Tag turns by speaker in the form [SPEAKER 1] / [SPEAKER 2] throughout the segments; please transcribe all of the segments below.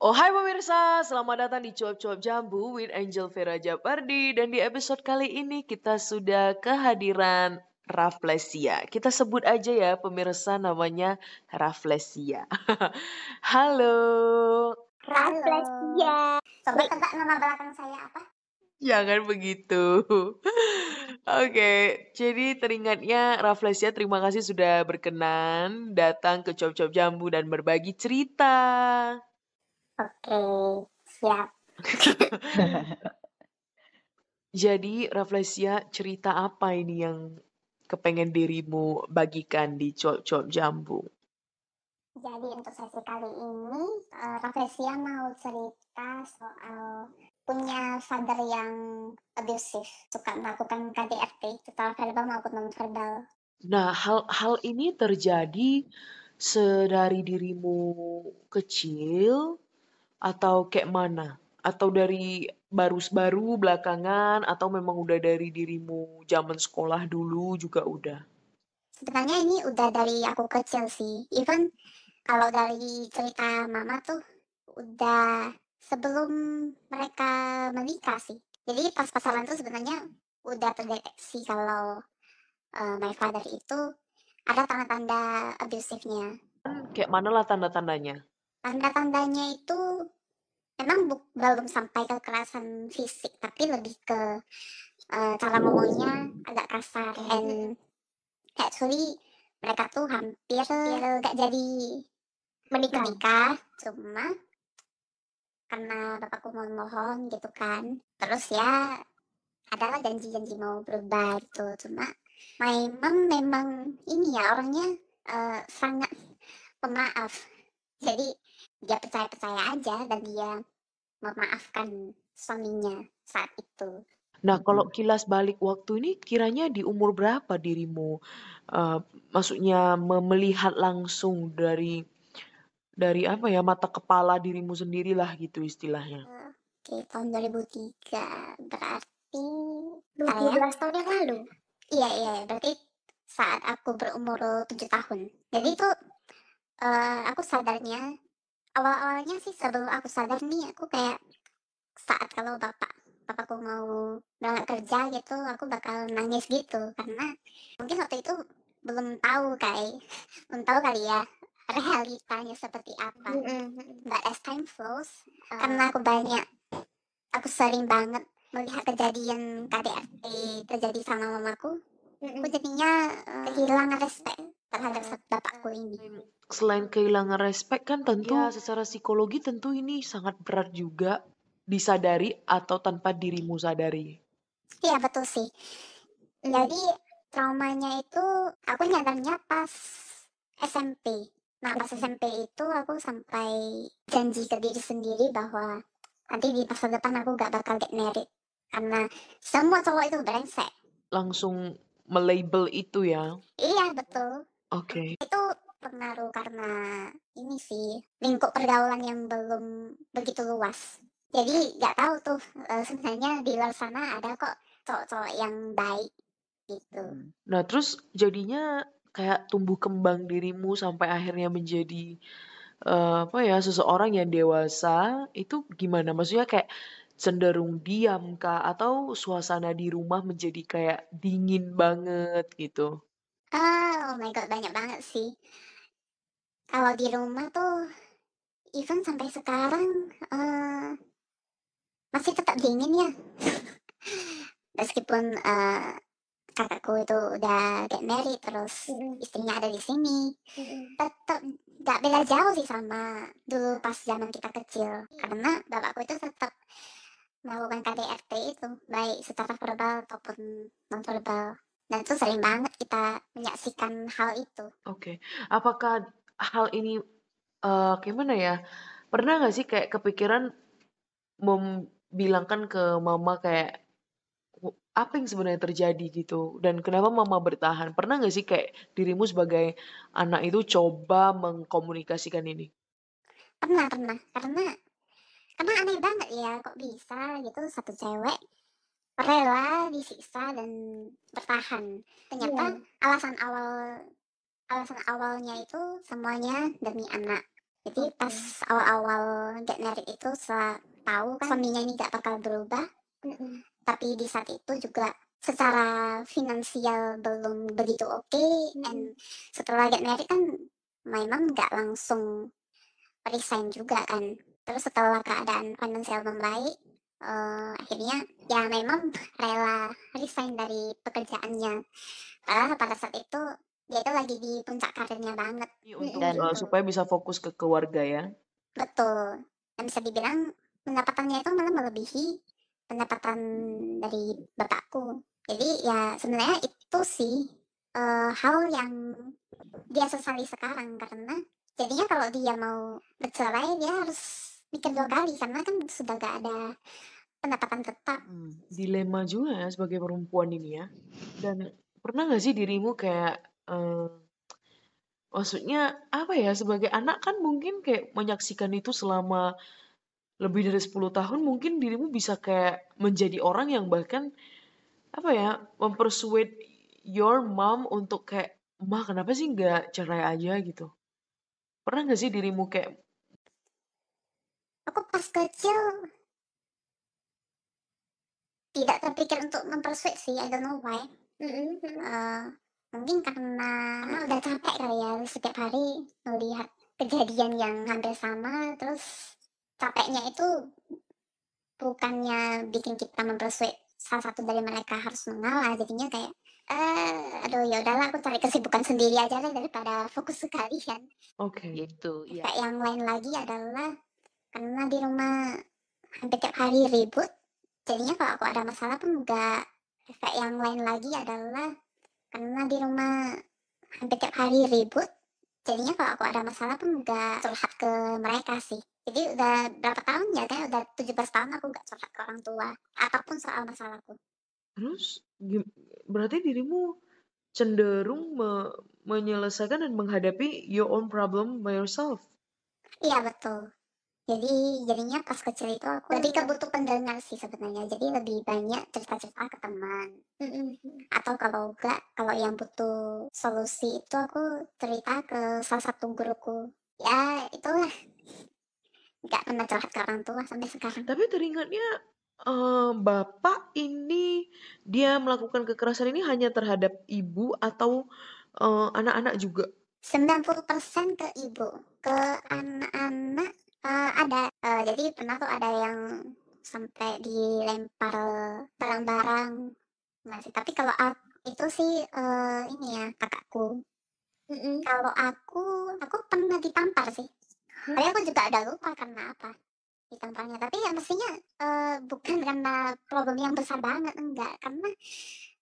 [SPEAKER 1] Oh hai pemirsa, selamat datang di Cuap-Cuap Jambu with Angel Vera Japardi dan di episode kali ini kita sudah kehadiran Raflesia. Kita sebut aja ya pemirsa namanya Raflesia. Halo.
[SPEAKER 2] Raflesia. Coba tebak nama belakang saya apa?
[SPEAKER 1] Jangan begitu. Oke, jadi teringatnya Raflesia terima kasih sudah berkenan datang ke Cuap-Cuap Jambu dan berbagi cerita.
[SPEAKER 2] Oke, siap.
[SPEAKER 1] Jadi Raflesia cerita apa ini yang kepengen dirimu bagikan di Cuap-Cuap Jambu?
[SPEAKER 2] Jadi untuk sesi kali ini, uh, Raflesia mau cerita soal punya father yang abusive, suka melakukan KDRT, total verbal maupun non-verbal.
[SPEAKER 1] Nah, hal-hal ini terjadi sedari dirimu kecil atau kayak mana? Atau dari baru-baru belakangan atau memang udah dari dirimu zaman sekolah dulu juga udah?
[SPEAKER 2] Sebenarnya ini udah dari aku kecil sih. Even kalau dari cerita mama tuh udah sebelum mereka menikah sih. Jadi pas pasaran tuh sebenarnya udah terdeteksi kalau uh, my father itu ada tanda-tanda abusive-nya.
[SPEAKER 1] Kayak mana lah tanda-tandanya?
[SPEAKER 2] Tanda-tandanya itu memang belum sampai kekerasan fisik, tapi lebih ke uh, cara ngomongnya agak kasar. And actually mereka tuh hampir gak jadi menikah, menikah cuma karena bapakku mau mohon gitu kan. Terus ya adalah janji-janji mau berubah gitu. Cuma my mom memang ini ya orangnya uh, sangat pemaaf. Jadi dia percaya-percaya aja dan dia memaafkan suaminya saat itu.
[SPEAKER 1] Nah, kalau kilas balik waktu ini kiranya di umur berapa dirimu? Uh, maksudnya melihat langsung dari dari apa ya mata kepala dirimu sendirilah gitu istilahnya.
[SPEAKER 2] Oke, tahun 2003 berarti 12 tahun yang lalu. Iya, iya, berarti saat aku berumur 7 tahun. Jadi itu uh, aku sadarnya awal-awalnya sih sebelum aku sadar nih aku kayak saat kalau bapak bapakku mau berangkat kerja gitu aku bakal nangis gitu. Karena mungkin waktu itu belum tahu kali belum tahu kali ya realitanya seperti apa. But as time flows uh, karena aku banyak aku sering banget melihat kejadian KDRT terjadi sama mamaku aku jadinya uh, kehilangan respect terhadap bapakku ini
[SPEAKER 1] selain kehilangan respect kan tentu ya, secara psikologi tentu ini sangat berat juga disadari atau tanpa dirimu sadari.
[SPEAKER 2] Iya betul sih. Jadi traumanya itu aku nyadarnya pas SMP. Nah pas SMP itu aku sampai janji ke diri sendiri bahwa nanti di masa depan aku gak bakal get married. Karena semua cowok itu brengsek.
[SPEAKER 1] Langsung melabel itu ya?
[SPEAKER 2] Iya betul.
[SPEAKER 1] Oke.
[SPEAKER 2] Okay. Itu pengaruh karena ini sih lingkup pergaulan yang belum begitu luas. Jadi nggak tahu tuh uh, sebenarnya di luar sana ada kok cowok-cowok yang baik gitu. Hmm.
[SPEAKER 1] Nah terus jadinya kayak tumbuh kembang dirimu sampai akhirnya menjadi uh, apa ya seseorang yang dewasa itu gimana? Maksudnya kayak cenderung diam kah atau suasana di rumah menjadi kayak dingin banget gitu?
[SPEAKER 2] Ah, oh my god banyak banget sih. Kalau di rumah tuh, even sampai sekarang, uh, masih tetap dingin ya. Meskipun, uh, kakakku itu udah get married, terus istrinya ada di sini, tetap gak beda jauh sih sama dulu pas zaman kita kecil. Karena bapakku itu tetap melakukan KDRT itu, baik secara verbal ataupun non-verbal. Dan itu sering banget kita menyaksikan hal itu.
[SPEAKER 1] Oke. Apakah hal ini, uh, gimana ya, pernah nggak sih kayak kepikiran membilangkan ke mama kayak, apa yang sebenarnya terjadi gitu, dan kenapa mama bertahan? Pernah nggak sih kayak dirimu sebagai anak itu coba mengkomunikasikan ini?
[SPEAKER 2] Pernah pernah, karena karena aneh banget ya, kok bisa gitu satu cewek rela disiksa dan bertahan. Ternyata yeah. alasan awal alasan awalnya itu semuanya demi anak Jadi pas awal-awal get married itu setelah tahu kan suaminya ini gak bakal berubah, tapi di saat itu juga secara finansial belum begitu oke, okay, and setelah get married kan my mom nggak langsung resign juga kan. Terus setelah keadaan finansial membaik, uh, akhirnya ya memang rela resign dari pekerjaannya. Padahal pada saat itu dia itu lagi di puncak karirnya banget.
[SPEAKER 1] Iya, untuk dan uh, supaya bisa fokus ke keluarga ya.
[SPEAKER 2] Betul. Dan bisa dibilang pendapatannya itu malah melebihi pendapatan dari bapakku. Jadi ya sebenarnya itu sih uh, hal yang dia sesali sekarang karena jadinya kalau dia mau bercerai dia harus mikir dua kali karena kan sudah gak ada pendapatan tetap.
[SPEAKER 1] Hmm, dilema juga ya sebagai perempuan ini ya. Dan pernah gak sih dirimu kayak uh, maksudnya apa ya sebagai anak kan mungkin kayak menyaksikan itu selama lebih dari 10 tahun mungkin dirimu bisa kayak menjadi orang yang bahkan apa ya mempersuade your mom untuk kayak mah kenapa sih nggak cerai aja gitu pernah nggak sih dirimu kayak
[SPEAKER 2] pas kecil tidak terpikir untuk mempersuade sih I don't know why mm -hmm. uh, mungkin karena, karena udah capek kali ya setiap hari melihat kejadian yang hampir sama terus capeknya itu bukannya bikin kita mempersuade salah satu dari mereka harus mengalah jadinya kayak eh aduh ya udahlah aku cari kesibukan sendiri aja lah daripada fokus sekali kan
[SPEAKER 1] oke okay. gitu
[SPEAKER 2] ya kayak yang lain lagi adalah karena di rumah hampir tiap hari ribut jadinya kalau aku ada masalah pun enggak kayak yang lain lagi adalah karena di rumah hampir tiap hari ribut jadinya kalau aku ada masalah pun enggak curhat ke mereka sih. Jadi udah berapa tahun ya kan udah 17 tahun aku nggak curhat ke orang tua apa pun soal masalahku.
[SPEAKER 1] Terus berarti dirimu cenderung me menyelesaikan dan menghadapi your own problem by yourself?
[SPEAKER 2] Iya betul jadi jadinya pas kecil itu aku lebih ke butuh pendengar sih sebenarnya. Jadi lebih banyak cerita-cerita ke teman. Atau kalau enggak kalau yang butuh solusi itu aku cerita ke salah satu guruku. Ya itulah. Nggak pernah curhat ke orang tua sampai sekarang.
[SPEAKER 1] Tapi teringatnya uh, bapak ini dia melakukan kekerasan ini hanya terhadap ibu atau anak anak-anak juga?
[SPEAKER 2] 90% ke ibu, ke anak-anak uh, ada. Uh, jadi pernah tuh ada yang sampai dilempar barang-barang masih. Tapi kalau aku, itu sih uh, ini ya kakakku. Mm -mm. Kalau aku, aku pernah ditampar sih tapi aku juga ada lupa karena apa ditamparnya tapi ya mestinya uh, bukan karena problem yang besar banget enggak karena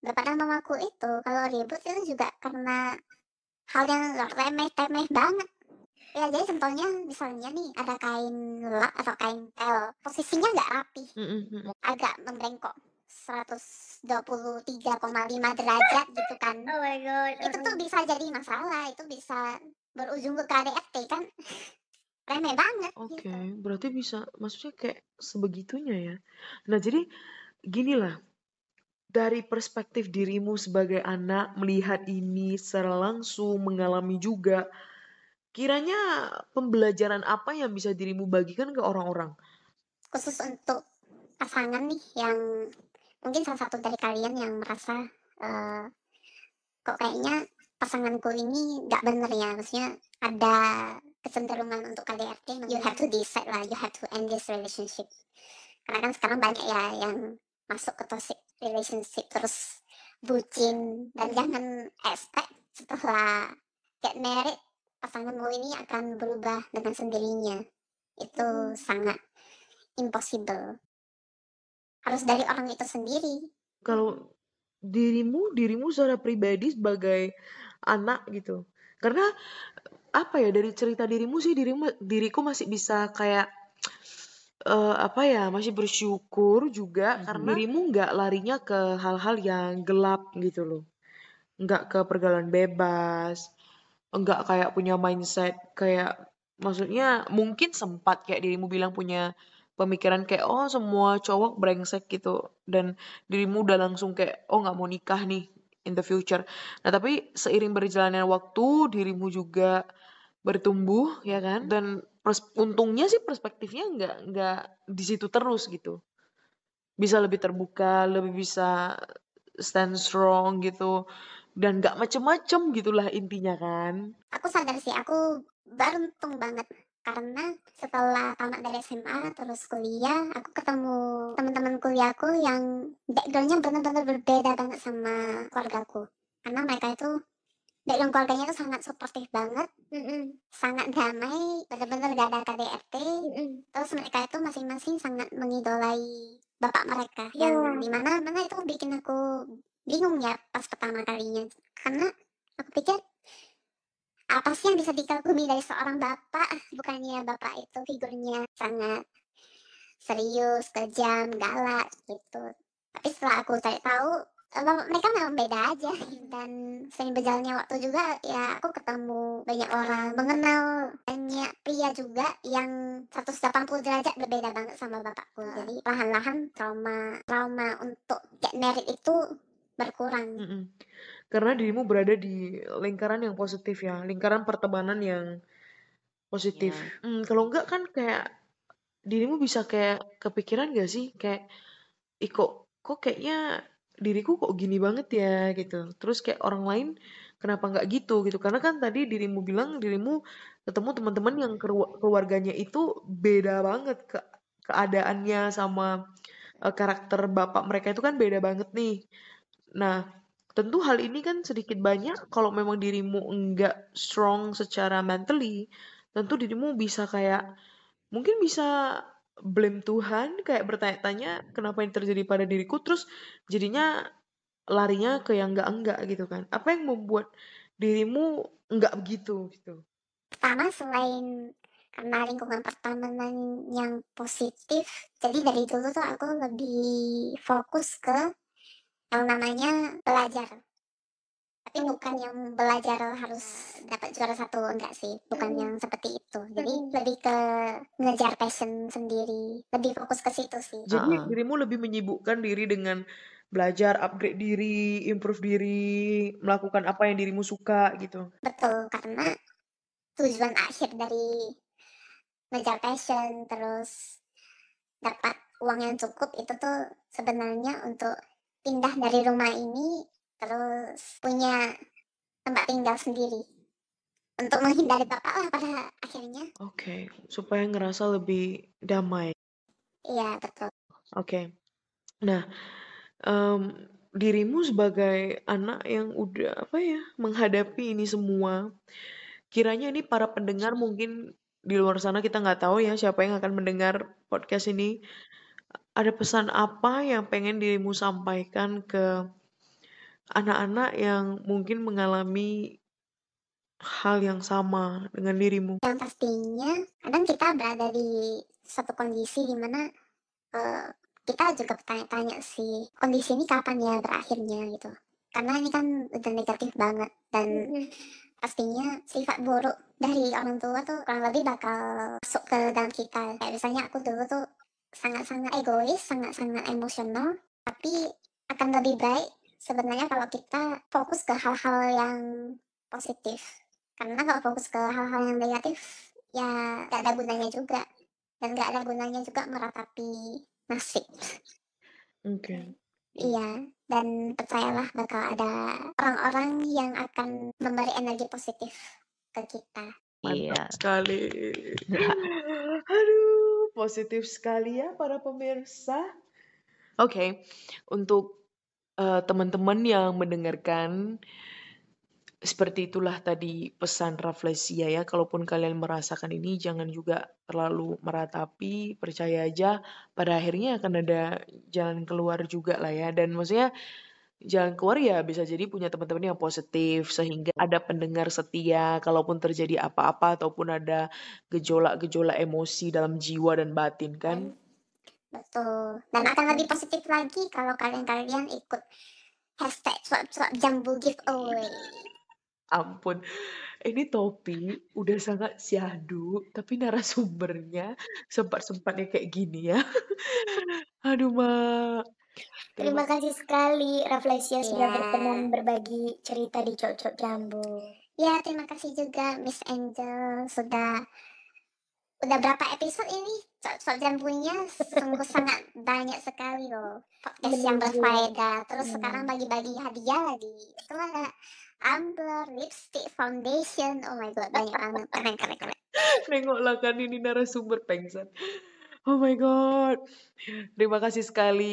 [SPEAKER 2] bapak dan mamaku itu kalau ribut itu juga karena hal yang remeh-temeh banget ya jadi contohnya misalnya nih ada kain lap atau kain tel posisinya nggak rapi agak membengkok 123,5 derajat gitu kan.
[SPEAKER 3] Oh my god
[SPEAKER 2] itu tuh bisa jadi masalah itu bisa berujung ke KDRT kan. Remeh banget
[SPEAKER 1] Oke, gitu. berarti bisa maksudnya kayak sebegitunya ya. Nah, jadi gini lah, dari perspektif dirimu sebagai anak melihat ini secara langsung, mengalami juga, kiranya pembelajaran apa yang bisa dirimu bagikan ke orang-orang?
[SPEAKER 2] Khusus untuk pasangan nih yang mungkin salah satu dari kalian yang merasa uh, kok kayaknya pasanganku ini nggak bener ya, maksudnya ada kecenderungan untuk KDRT you have to decide lah you have to end this relationship karena kan sekarang banyak ya yang masuk ke toxic relationship terus bucin dan jangan expect setelah get married pasanganmu ini akan berubah dengan sendirinya. Itu hmm. sangat impossible. Harus dari orang itu sendiri.
[SPEAKER 1] Kalau dirimu dirimu secara pribadi sebagai anak gitu. Karena apa ya dari cerita dirimu sih dirimu diriku masih bisa kayak uh, apa ya masih bersyukur juga hmm. karena dirimu nggak larinya ke hal-hal yang gelap gitu loh. Nggak ke pergaulan bebas nggak kayak punya mindset kayak maksudnya mungkin sempat kayak dirimu bilang punya pemikiran kayak oh semua cowok brengsek gitu. Dan dirimu udah langsung kayak oh nggak mau nikah nih in the future. Nah, tapi seiring berjalannya waktu, dirimu juga bertumbuh ya kan? Dan untungnya sih perspektifnya nggak nggak di situ terus gitu. Bisa lebih terbuka lebih bisa stand strong gitu dan nggak macem-macem gitulah intinya kan
[SPEAKER 2] aku sadar sih aku beruntung banget karena setelah tamat dari SMA terus kuliah aku ketemu teman-teman kuliahku yang backgroundnya benar-benar berbeda banget sama keluargaku karena mereka itu background keluarganya itu sangat suportif banget mm -mm. sangat damai benar-benar gak ada KDRT mm -mm. terus mereka itu masing-masing sangat mengidolai bapak mereka yeah. yang di mana mana itu bikin aku bingung ya pas pertama kalinya. Karena aku pikir apa sih yang bisa dikagumi dari seorang bapak? Bukannya bapak itu figurnya sangat serius kejam galak gitu. Tapi setelah aku cari tahu mereka memang beda aja. Dan sering berjalannya waktu juga ya aku ketemu banyak orang mengenal banyak pria juga yang 180 derajat berbeda banget sama bapakku. Jadi perlahan-lahan trauma trauma untuk get married itu berkurang mm -mm
[SPEAKER 1] karena dirimu berada di lingkaran yang positif ya, lingkaran pertemanan yang positif. Yeah. Hmm, kalau enggak kan kayak dirimu bisa kayak kepikiran gak sih kayak ih kok kok kayaknya diriku kok gini banget ya gitu. Terus kayak orang lain kenapa nggak gitu gitu? Karena kan tadi dirimu bilang dirimu ketemu teman-teman yang keluarganya itu beda banget ke keadaannya sama uh, karakter bapak mereka itu kan beda banget nih. Nah, tentu hal ini kan sedikit banyak kalau memang dirimu enggak strong secara mentally, tentu dirimu bisa kayak mungkin bisa blame Tuhan, kayak bertanya-tanya kenapa ini terjadi pada diriku, terus jadinya larinya ke yang enggak-enggak gitu kan. Apa yang membuat dirimu enggak begitu gitu?
[SPEAKER 2] Pertama selain karena lingkungan pertemanan yang positif, jadi dari dulu tuh aku lebih fokus ke yang namanya belajar. Tapi bukan yang belajar harus dapat juara satu enggak sih. Bukan yang seperti itu. Jadi lebih ke ngejar passion sendiri. Lebih fokus ke situ sih.
[SPEAKER 1] Jadi uh dirimu lebih menyibukkan diri dengan belajar upgrade diri improve diri melakukan apa yang dirimu suka gitu.
[SPEAKER 2] Betul karena tujuan akhir dari ngejar passion terus dapat uang yang cukup itu tuh sebenarnya untuk pindah dari rumah ini terus punya tempat tinggal sendiri untuk menghindari bapak lah pada akhirnya.
[SPEAKER 1] Oke, okay. supaya ngerasa lebih damai.
[SPEAKER 2] Iya betul.
[SPEAKER 1] Oke, okay. nah um, dirimu sebagai anak yang udah apa ya menghadapi ini semua, kiranya ini para pendengar mungkin di luar sana kita nggak tahu ya siapa yang akan mendengar podcast ini ada pesan apa yang pengen dirimu sampaikan ke anak-anak yang mungkin mengalami hal yang sama dengan dirimu?
[SPEAKER 2] Yang pastinya, kadang kita berada di satu kondisi di mana uh, kita juga bertanya-tanya sih, kondisi ini kapan ya berakhirnya gitu. Karena ini kan udah negatif banget dan pastinya sifat buruk dari orang tua tuh kurang lebih bakal masuk ke dalam kita. Kayak misalnya aku dulu tuh sangat-sangat egois, sangat-sangat emosional, tapi akan lebih baik sebenarnya kalau kita fokus ke hal-hal yang positif. Karena kalau fokus ke hal-hal yang negatif, ya gak ada gunanya juga. Dan gak ada gunanya juga meratapi nasib.
[SPEAKER 1] Oke. Okay.
[SPEAKER 2] Iya, dan percayalah bakal ada orang-orang yang akan memberi energi positif ke kita.
[SPEAKER 1] Mantap iya. sekali. Aduh positif sekali ya para pemirsa. Oke, okay. untuk uh, teman-teman yang mendengarkan seperti itulah tadi pesan Raflesia ya. Kalaupun kalian merasakan ini jangan juga terlalu meratapi, percaya aja pada akhirnya akan ada jalan keluar juga lah ya. Dan maksudnya jalan keluar ya bisa jadi punya teman-teman yang positif sehingga ada pendengar setia kalaupun terjadi apa-apa ataupun ada gejolak-gejolak emosi dalam jiwa dan batin kan?
[SPEAKER 2] Betul. Dan akan lebih positif lagi kalau kalian-kalian ikut hashtag swap swap jambu giveaway
[SPEAKER 1] ampun. Ini topi udah sangat syahdu tapi narasumbernya sempat-sempatnya kayak gini ya. Aduh mak
[SPEAKER 2] Terima kasih sekali Raflesia sudah yeah. berkenan berbagi cerita di Cocok Jambu. Ya, terima kasih juga Miss Angel sudah udah berapa episode ini? Sok punya sungguh sangat banyak sekali loh podcast yang berfaedah. Terus sekarang bagi-bagi hadiah lagi. Itu ada Ambler, lipstick, foundation. Oh my god, banyak banget. Keren, keren, keren.
[SPEAKER 1] Nengoklah kan ini narasumber pengsan. Oh my god. Terima kasih sekali